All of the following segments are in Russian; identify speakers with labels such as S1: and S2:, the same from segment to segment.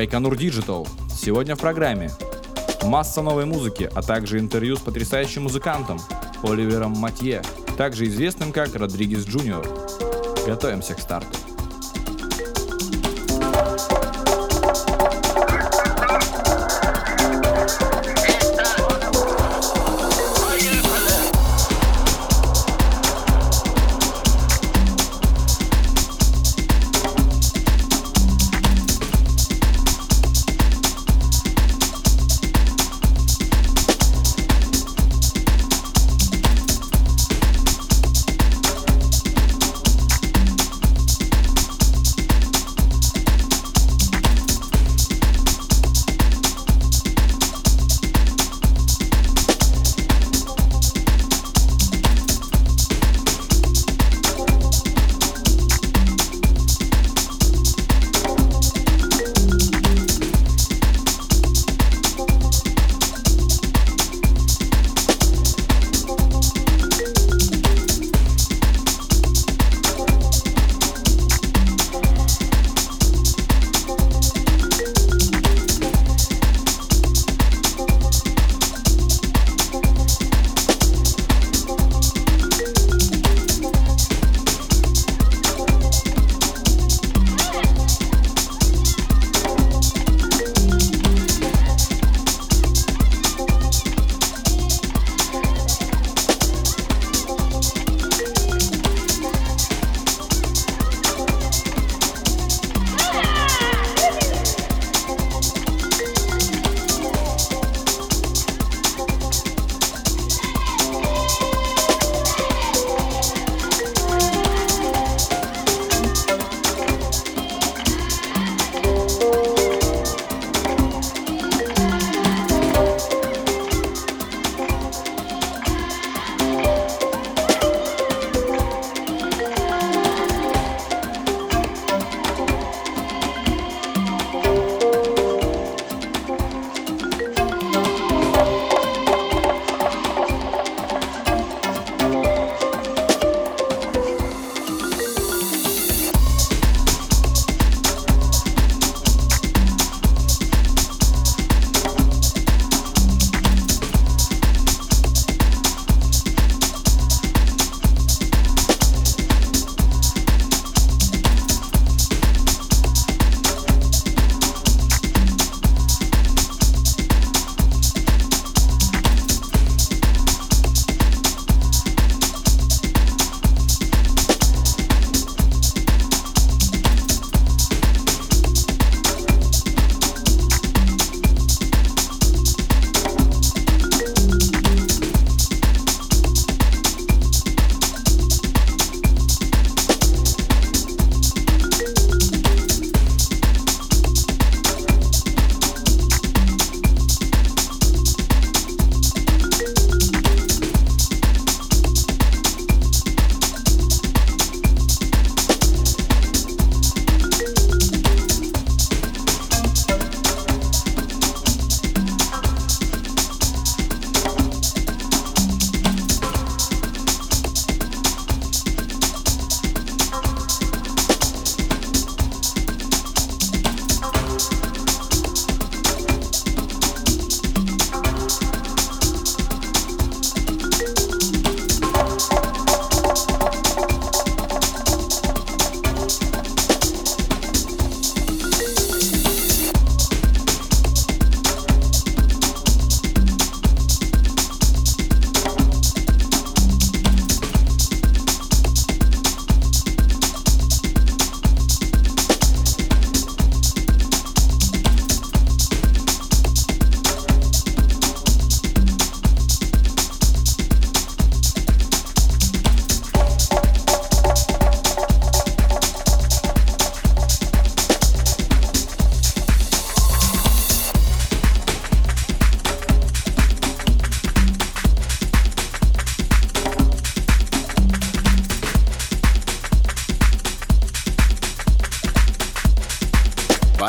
S1: Байконур Digital. Сегодня в программе масса новой музыки, а также интервью с потрясающим музыкантом Оливером Матье, также известным как Родригес Джуниор. Готовимся к старту.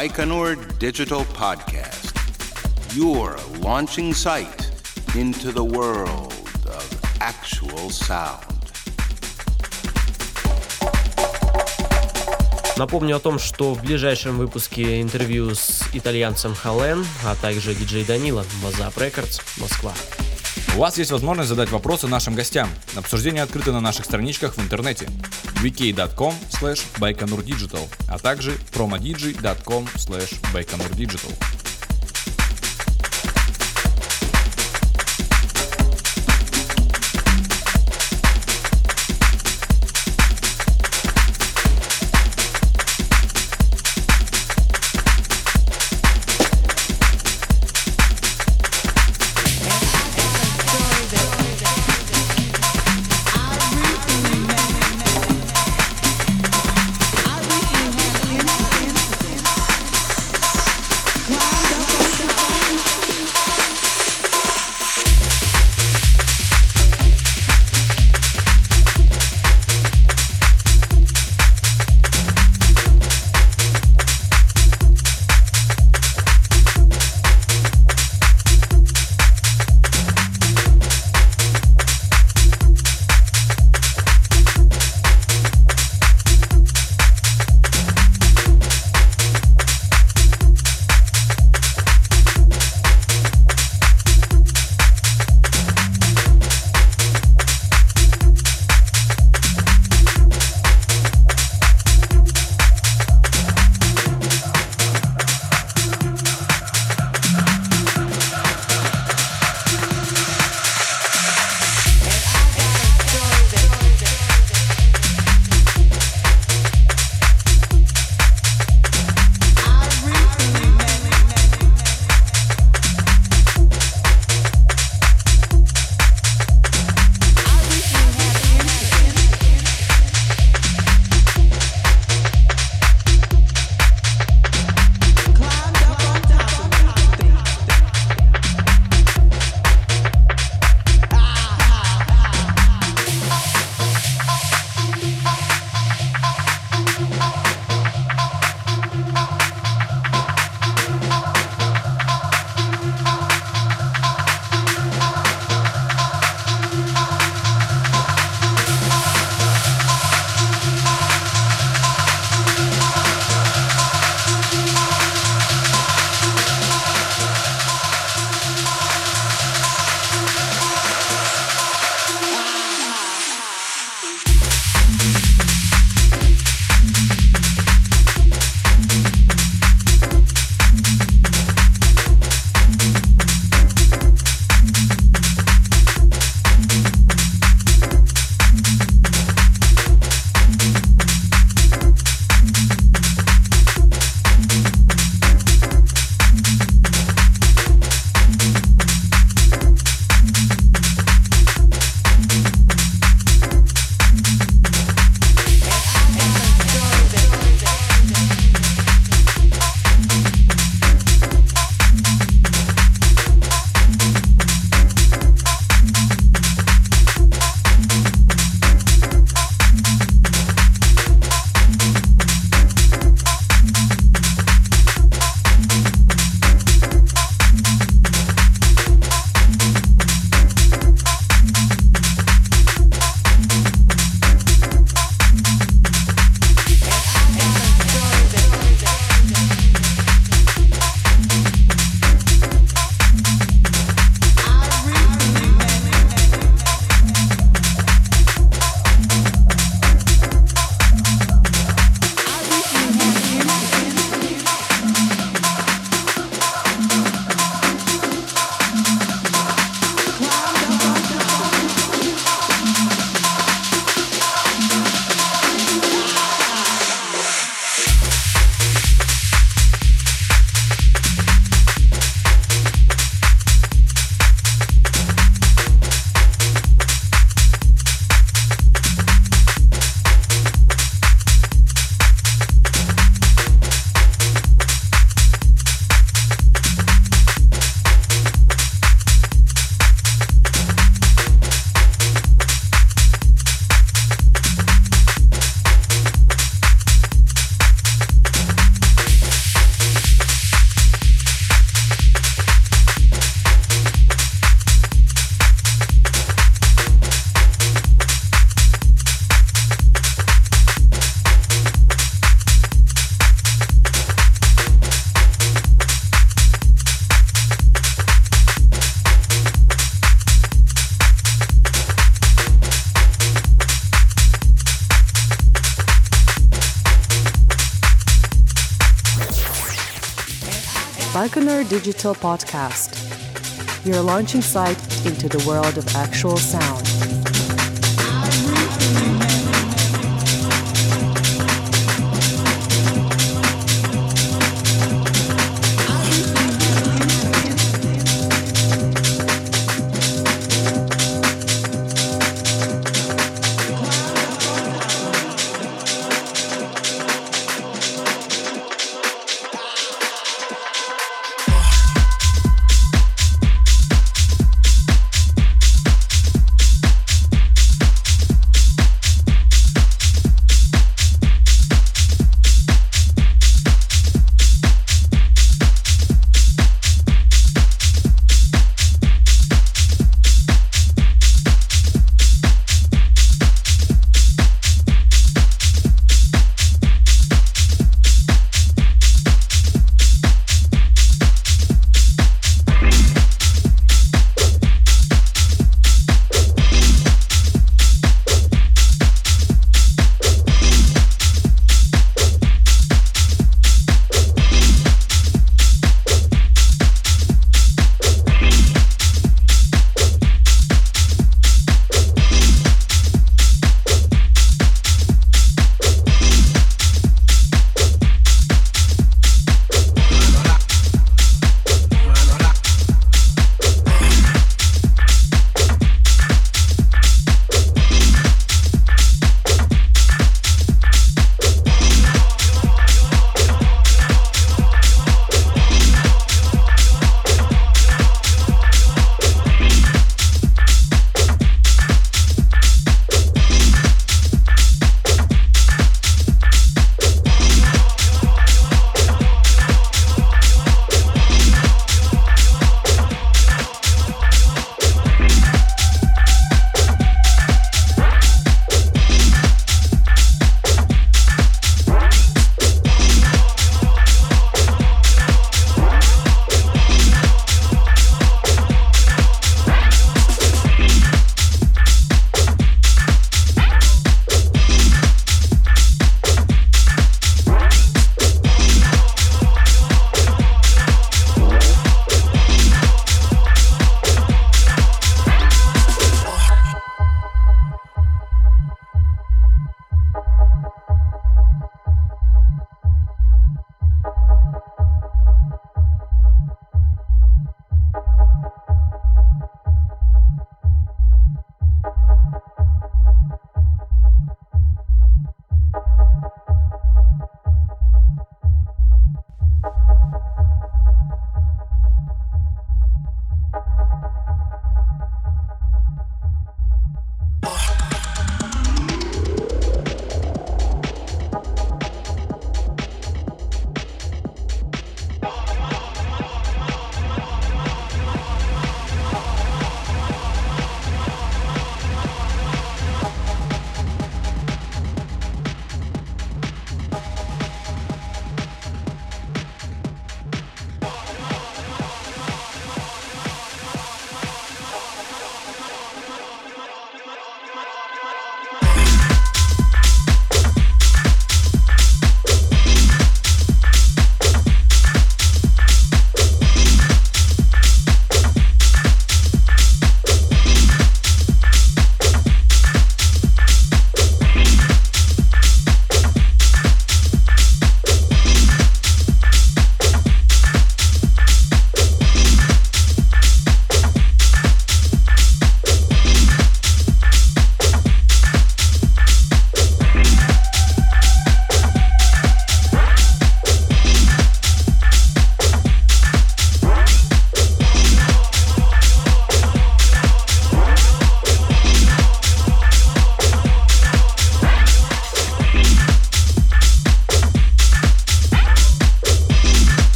S2: Baikonur Digital Podcast, your launching site into the world of actual sound.
S3: Напомню о том, что в ближайшем выпуске интервью с итальянцем Хален, а также диджей Данила, Вазап Рекордс, Москва.
S1: У вас есть возможность задать вопросы нашим гостям. Обсуждение открыто на наших страничках в интернете vk.com slash baikonurdigital, а также promodigi.com slash baikonurdigital.
S4: Baikonur Digital Podcast, your launching site into the world of actual sound.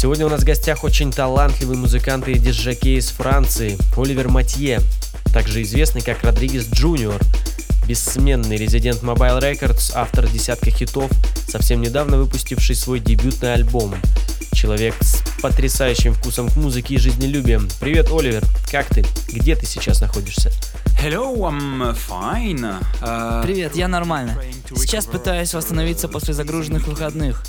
S3: Сегодня у нас в гостях очень талантливый музыкант и диджакей из Франции Оливер Матье, также известный как Родригес Джуниор, бессменный резидент Mobile Records, автор десятка хитов, совсем недавно выпустивший свой дебютный альбом. Человек с потрясающим вкусом к музыке и жизнелюбием. Привет, Оливер, как ты? Где ты сейчас находишься?
S5: Hello, I'm fine. Uh,
S6: Привет, я нормально. Сейчас пытаюсь восстановиться после загруженных выходных.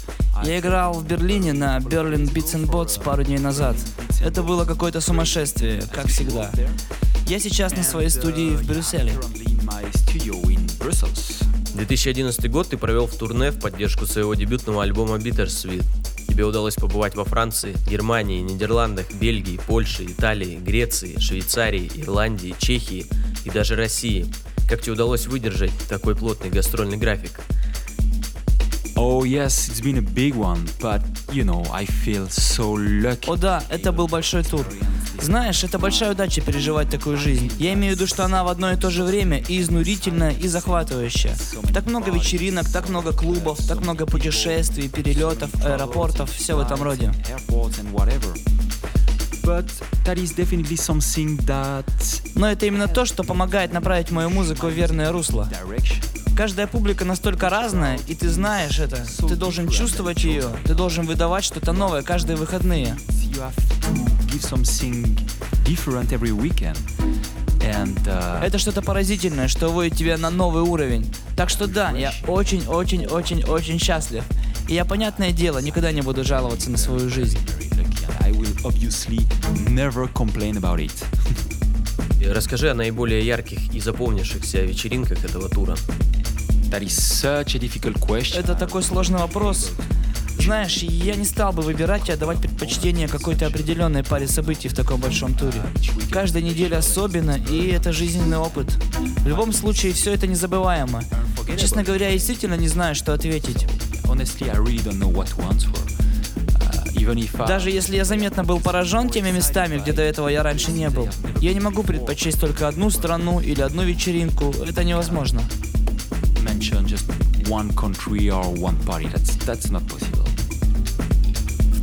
S6: Я играл в Берлине на Berlin Beats and Bots пару дней назад. Это было какое-то сумасшествие, как всегда. Я сейчас на своей студии в Брюсселе.
S5: currently in my studio in Brussels.
S3: 2011 год ты провел в турне в поддержку своего дебютного альбома Bittersweet. Тебе удалось побывать во Франции, Германии, Нидерландах, Бельгии, Польше, Италии, Греции, Швейцарии, Ирландии, Чехии и даже России. Как тебе удалось выдержать такой плотный гастрольный график?
S5: Oh yes, it's been a big one, but you know, I feel so lucky.
S6: О да, это был большой тур. Знаешь, это большая удача переживать такую жизнь. Я имею в виду, что она в одно и то же время и изнурительная, и захватывающая. Так много вечеринок, так много клубов, так много путешествий, перелетов, аэропортов, все в этом роде.
S5: But that is definitely something that
S6: Но это именно то, что помогает направить мою музыку в верное русло. Каждая публика настолько разная, и ты знаешь это. Ты должен чувствовать ее, ты должен выдавать что-то новое каждые выходные.
S5: You have to give something different every weekend. And uh,
S6: Это что-то поразительное, что выводит тебя на новый уровень. Так что да, я очень-очень-очень-очень счастлив. И я, понятное дело, никогда не буду жаловаться на свою жизнь.
S5: very lucky. And I will obviously never complain about it.
S3: И расскажи о наиболее ярких и запомнившихся вечеринках этого тура.
S5: That is such a difficult question.
S6: Это такой сложный вопрос. Знаешь, я не стал бы выбирать и отдавать предпочтение какой-то определенной паре событий в таком большом туре. Каждая неделя особенно, и это жизненный опыт. В любом случае, все это незабываемо. Честно говоря, я действительно не знаю, что ответить.
S5: Uh,
S6: Даже если я заметно был поражен теми местами, где до этого я раньше не был, я не могу предпочесть только одну страну или одну вечеринку. Это невозможно.
S5: one country or one party, that's that's not possible.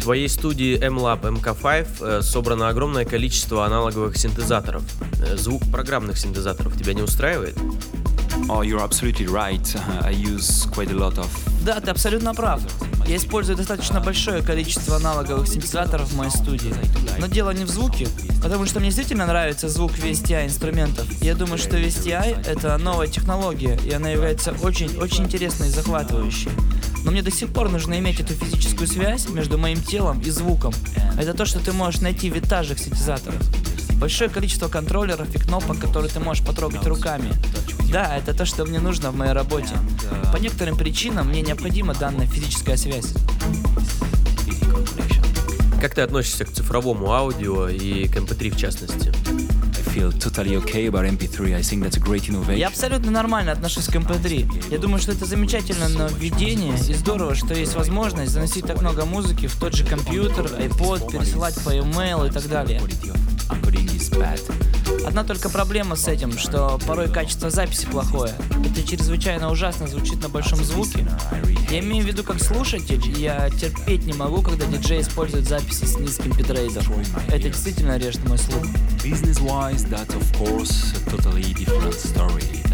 S3: В твоей студии M-Lab MK5 э, собрано огромное количество аналоговых синтезаторов. Э, Звук программных синтезаторов тебя не устраивает?
S5: Oh, you're absolutely right. I use quite a lot of
S6: Да, ты абсолютно прав. Я использую достаточно большое количество аналоговых синтезаторов в моей студии. Но дело не в звуке, потому что мне действительно нравится звук VSTI инструментов. Я думаю, что VSTI — это новая технология, и она является очень-очень интересной и захватывающей. Но мне до сих пор нужно иметь эту физическую связь между моим телом и звуком. Это то, что ты можешь найти в витажах синтезаторов. Большое количество контроллеров и кнопок, которые ты можешь потрогать руками. Да, это то, что мне нужно в моей работе. По некоторым причинам мне необходима данная физическая связь.
S3: Как ты относишься к цифровому аудио и к MP3 в частности?
S5: Feel totally okay about MP3. I think that's a great innovation.
S6: Я абсолютно нормально отношусь к MP3. Я думаю, что это замечательное нововведение и здорово, что есть возможность заносить так много музыки в тот же компьютер, iPod, пересылать по e-mail и так далее. Одна только проблема с этим, что порой качество записи плохое. Это чрезвычайно ужасно звучит на большом звуке. Я имею в виду как слушатель, я терпеть не могу, когда диджей использует записи с низким битрейдом. Это действительно режет мой слух.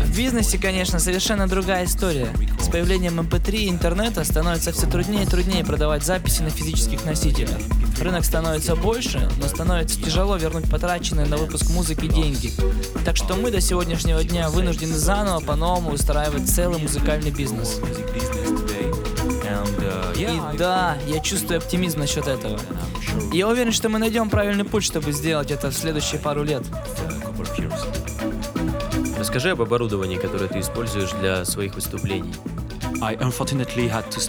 S6: В бизнесе, конечно, совершенно другая история. С появлением MP3 и интернета становится все труднее и труднее продавать записи на физических носителях. Рынок становится больше, но становится тяжело вернуть потраченные на выпуск музыки деньги. Так что мы до сегодняшнего дня вынуждены заново по-новому устраивать целый музыкальный бизнес. И да, я чувствую оптимизм насчет этого. Я уверен, что мы найдем правильный путь, чтобы сделать это в следующие пару лет.
S3: Расскажи об оборудовании, которое ты используешь для своих выступлений.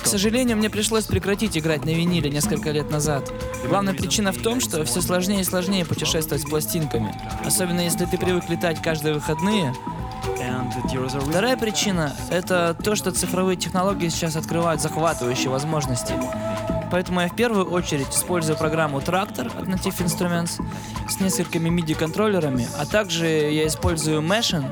S6: К сожалению, мне пришлось прекратить играть на виниле несколько лет назад. Главная причина в том, что все сложнее и сложнее путешествовать с пластинками. Особенно если ты привык летать каждые выходные. Вторая причина — это то, что цифровые технологии сейчас открывают захватывающие возможности. Поэтому я в первую очередь использую программу Tractor от Native Instruments с несколькими MIDI-контроллерами, а также я использую
S5: machine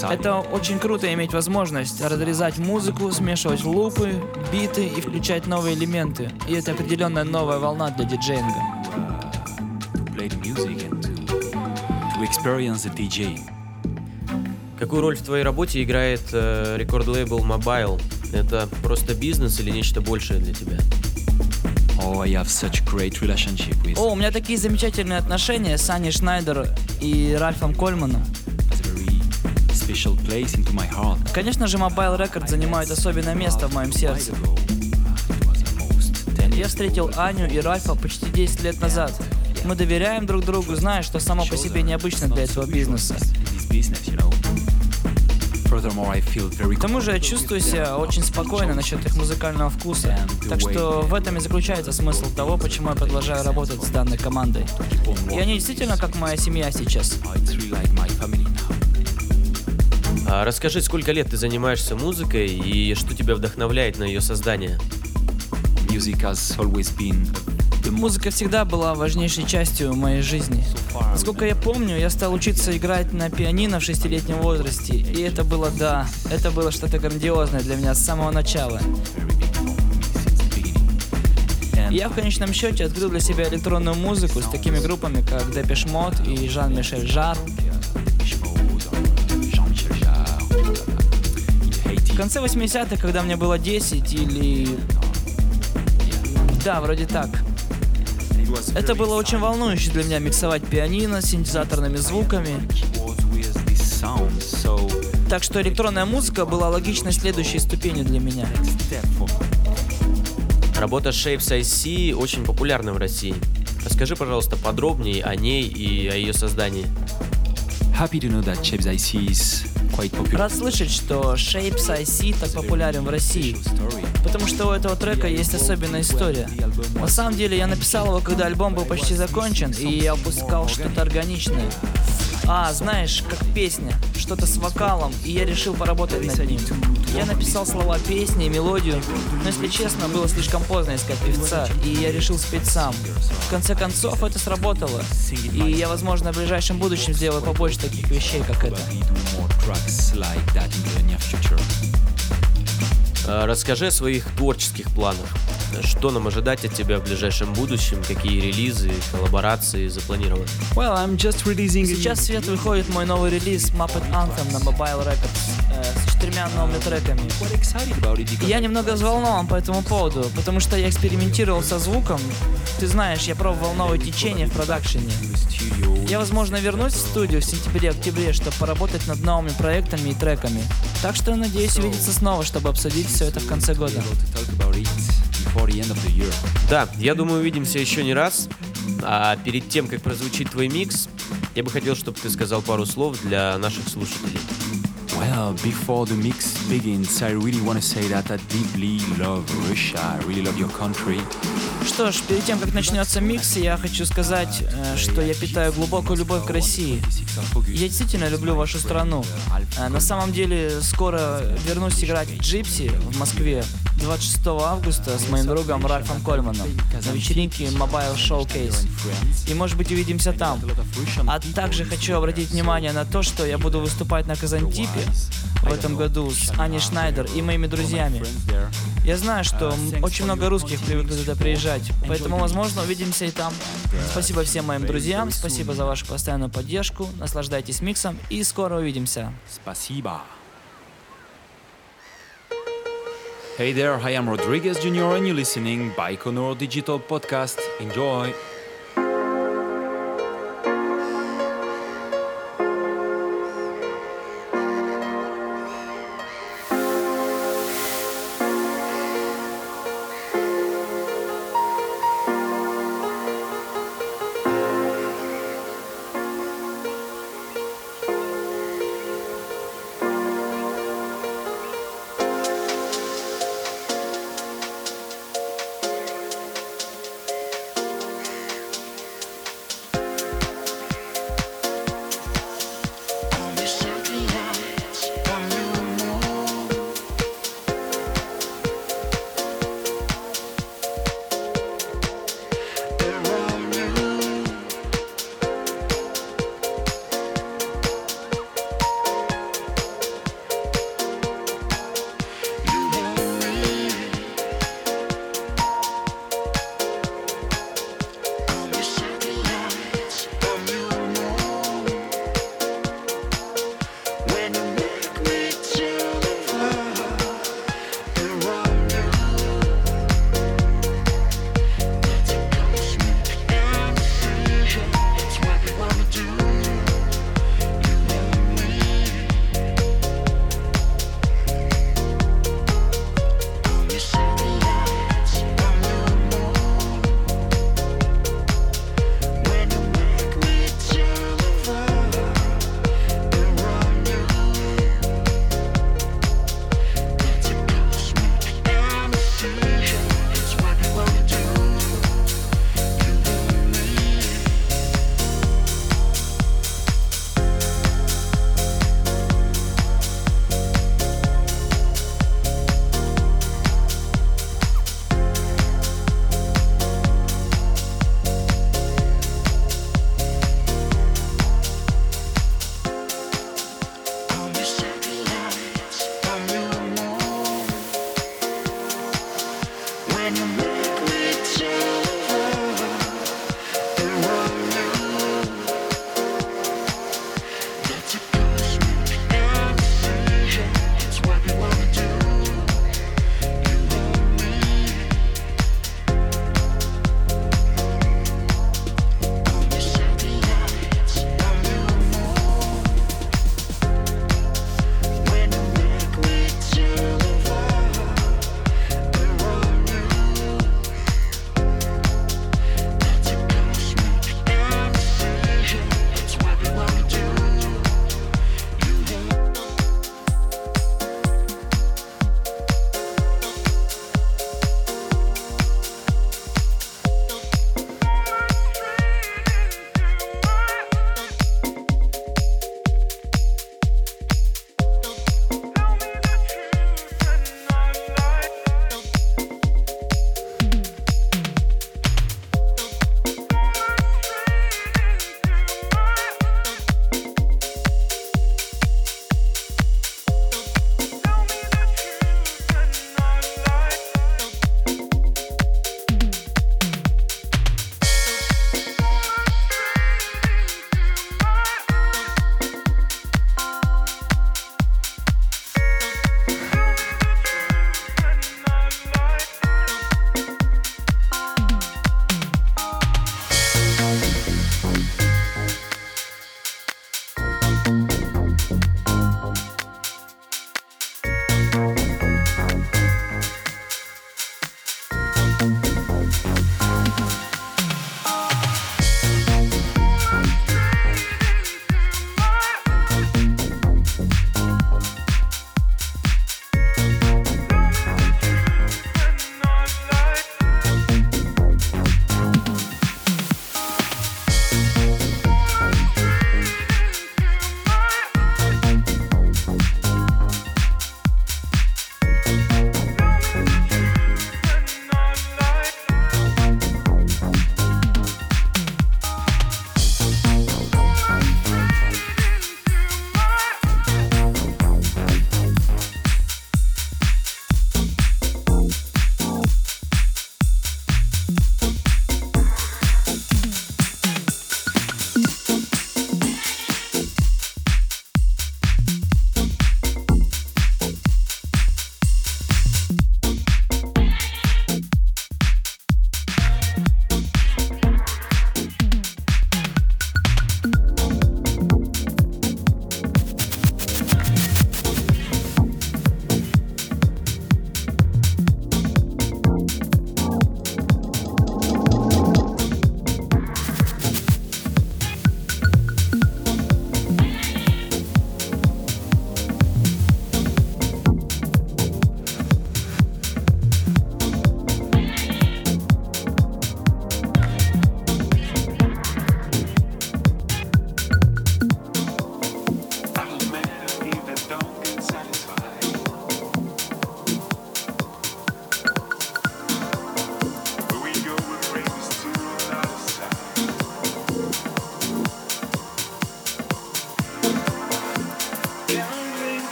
S5: exciting.
S6: Это очень круто иметь возможность разрезать музыку, смешивать лупы, биты и включать новые элементы. И это определенная новая волна для диджеинга.
S5: DJ.
S3: Какую роль в твоей работе играет э, рекорд-лейбл Mobile? Это просто бизнес или нечто большее для тебя?
S5: Oh, I have such great relationship with
S6: О, у меня такие замечательные отношения с Аней Шнайдер и Ральфом Кольманом.
S5: Special place into my heart.
S6: Конечно же, Mobile Records занимает особенное место в моем сердце.
S5: Ago, it was almost 10
S6: Я встретил Аню и Ральфа почти 10 лет назад. Мы доверяем друг другу, зная, что само по себе необычно для этого бизнеса. К тому же я чувствую себя очень спокойно насчет их музыкального вкуса. Так что в этом и заключается смысл того, почему я продолжаю работать с данной командой. И они действительно как моя семья сейчас.
S3: Расскажи, сколько лет ты занимаешься музыкой и что тебя вдохновляет на ее создание?
S5: Music has always been
S6: Музыка всегда была важнейшей частью моей жизни. Насколько я помню, я стал учиться играть на пианино в шестилетнем возрасте. И это было, да, это было что-то грандиозное для меня с самого начала. я в конечном счете открыл для себя электронную музыку с такими группами, как Depeche Mode и Жан-Мишель Жар. Конце 80-х, когда мне было 10 или... Да, вроде так. Это было очень волнующе для меня миксовать пианино с синтезаторными звуками. Так что электронная музыка была логичной следующей ступенью для меня.
S3: Работа Shapes IC очень популярна в России. Расскажи, пожалуйста, подробнее о ней и о ее создании.
S5: Happy to know that Shapes IC is.
S6: Рад слышать, что Shapes IC так популярен в России. Потому что у этого трека есть особенная история. На самом деле я написал его, когда альбом был почти закончен, и я упускал что-то органичное. А, знаешь, как песня, что-то с вокалом, и я решил поработать над ним. Я написал слова песни и мелодию, но, если честно, было слишком поздно искать певца, и я решил спеть сам. В конце концов, это сработало, и я, возможно, в ближайшем будущем сделаю побольше таких вещей, как это.
S3: Расскажи о своих творческих планах. Что нам ожидать от тебя в ближайшем будущем? Какие релизы, коллаборации запланированы?
S5: Well, I'm just releasing
S6: Сейчас в свет выходит мой новый релиз Muppet Anthem на Mobile Records э, с четырьмя новыми треками. Я немного взволнован по этому поводу, потому что я экспериментировал со звуком. Ты знаешь, я пробовал новые течения в продакшене. Я, возможно, вернусь в студию в сентябре-октябре, чтобы поработать над новыми проектами и треками. Так что надеюсь увидеться снова, чтобы обсудить все это в конце года.
S5: Able to talk about it before the end of the year.
S3: Да, я думаю, увидимся еще не раз. А перед тем, как прозвучит твой микс, я бы хотел, чтобы ты сказал пару слов для наших слушателей.
S5: Well, before the mix begins, I really want to say that I deeply love Russia. I really love your country.
S6: Что ж, перед тем, как начнется микс, я хочу сказать, э, что я питаю глубокую любовь к России. Я действительно люблю вашу страну. Э, На самом деле, скоро вернусь играть в Джипси в Москве 26 августа с моим другом Ральфом Кольманом на вечеринке Mobile Showcase. И, может быть, увидимся там. А также хочу обратить внимание на то, что я буду выступать на Казантипе в этом году с Аней Шнайдер и моими друзьями. Я знаю, что очень много русских привыкли туда приезжать, поэтому, возможно, увидимся и там. Спасибо всем моим друзьям, спасибо за вашу постоянную поддержку, наслаждайтесь миксом и скоро увидимся.
S5: Spasiba. Hey there, I am Rodriguez Jr. and you're listening Baikonur Digital Podcast. Enjoy!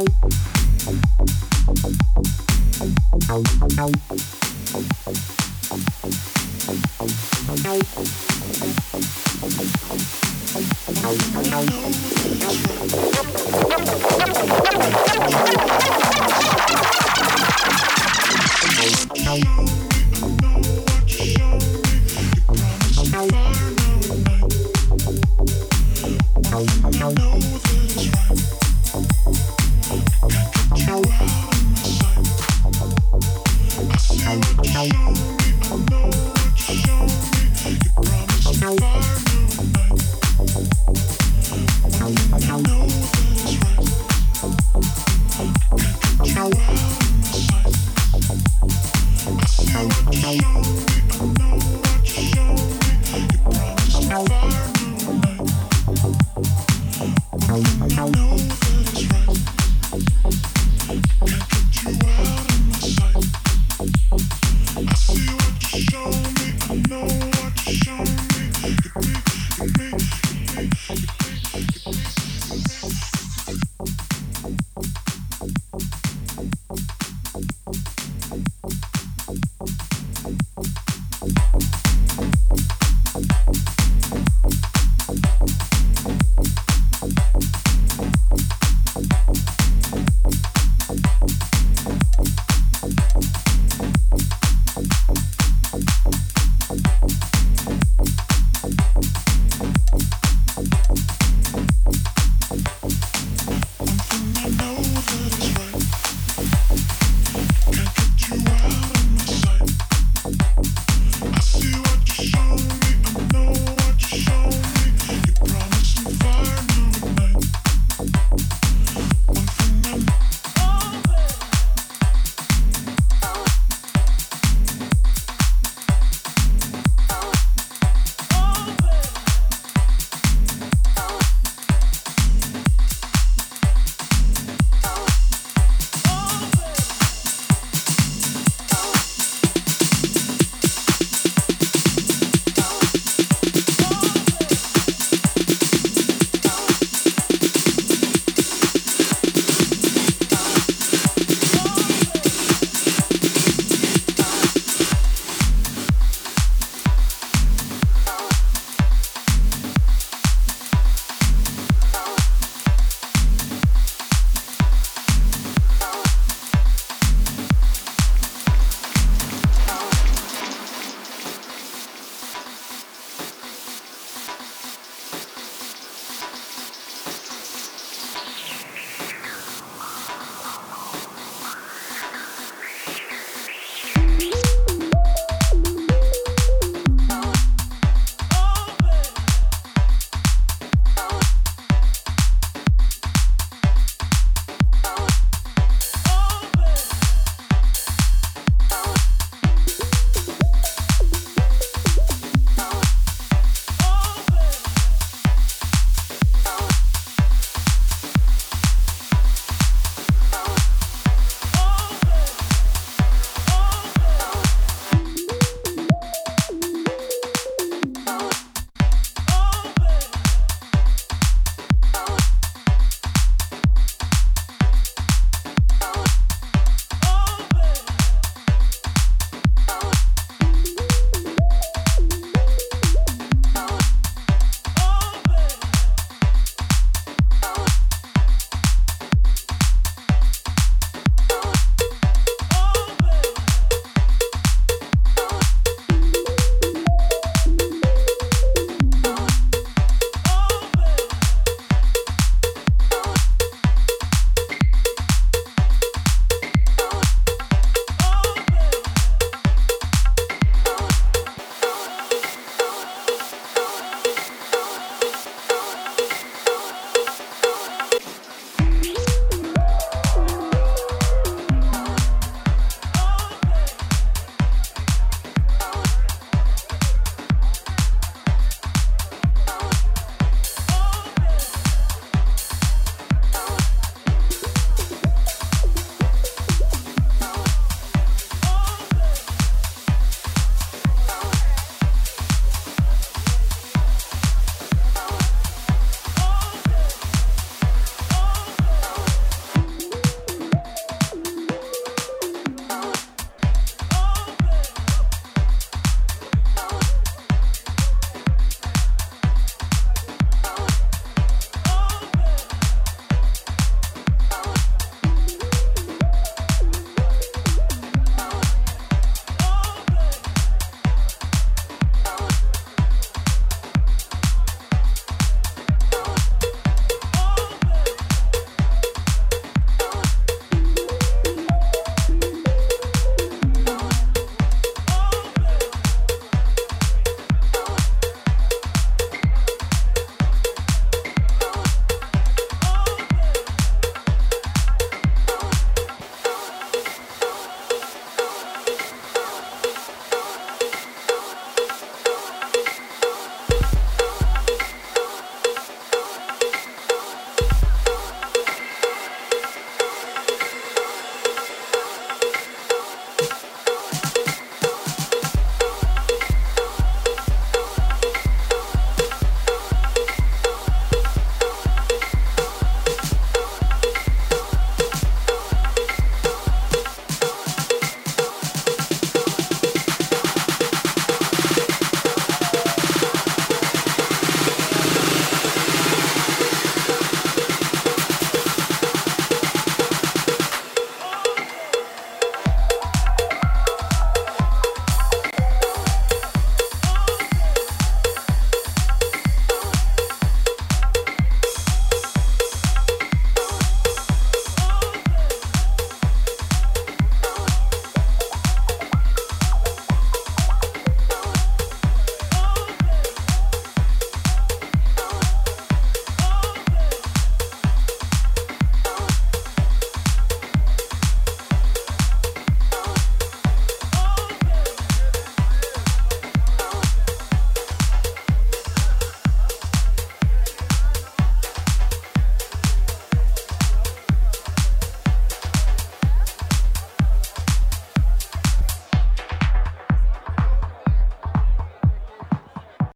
S7: Thank you.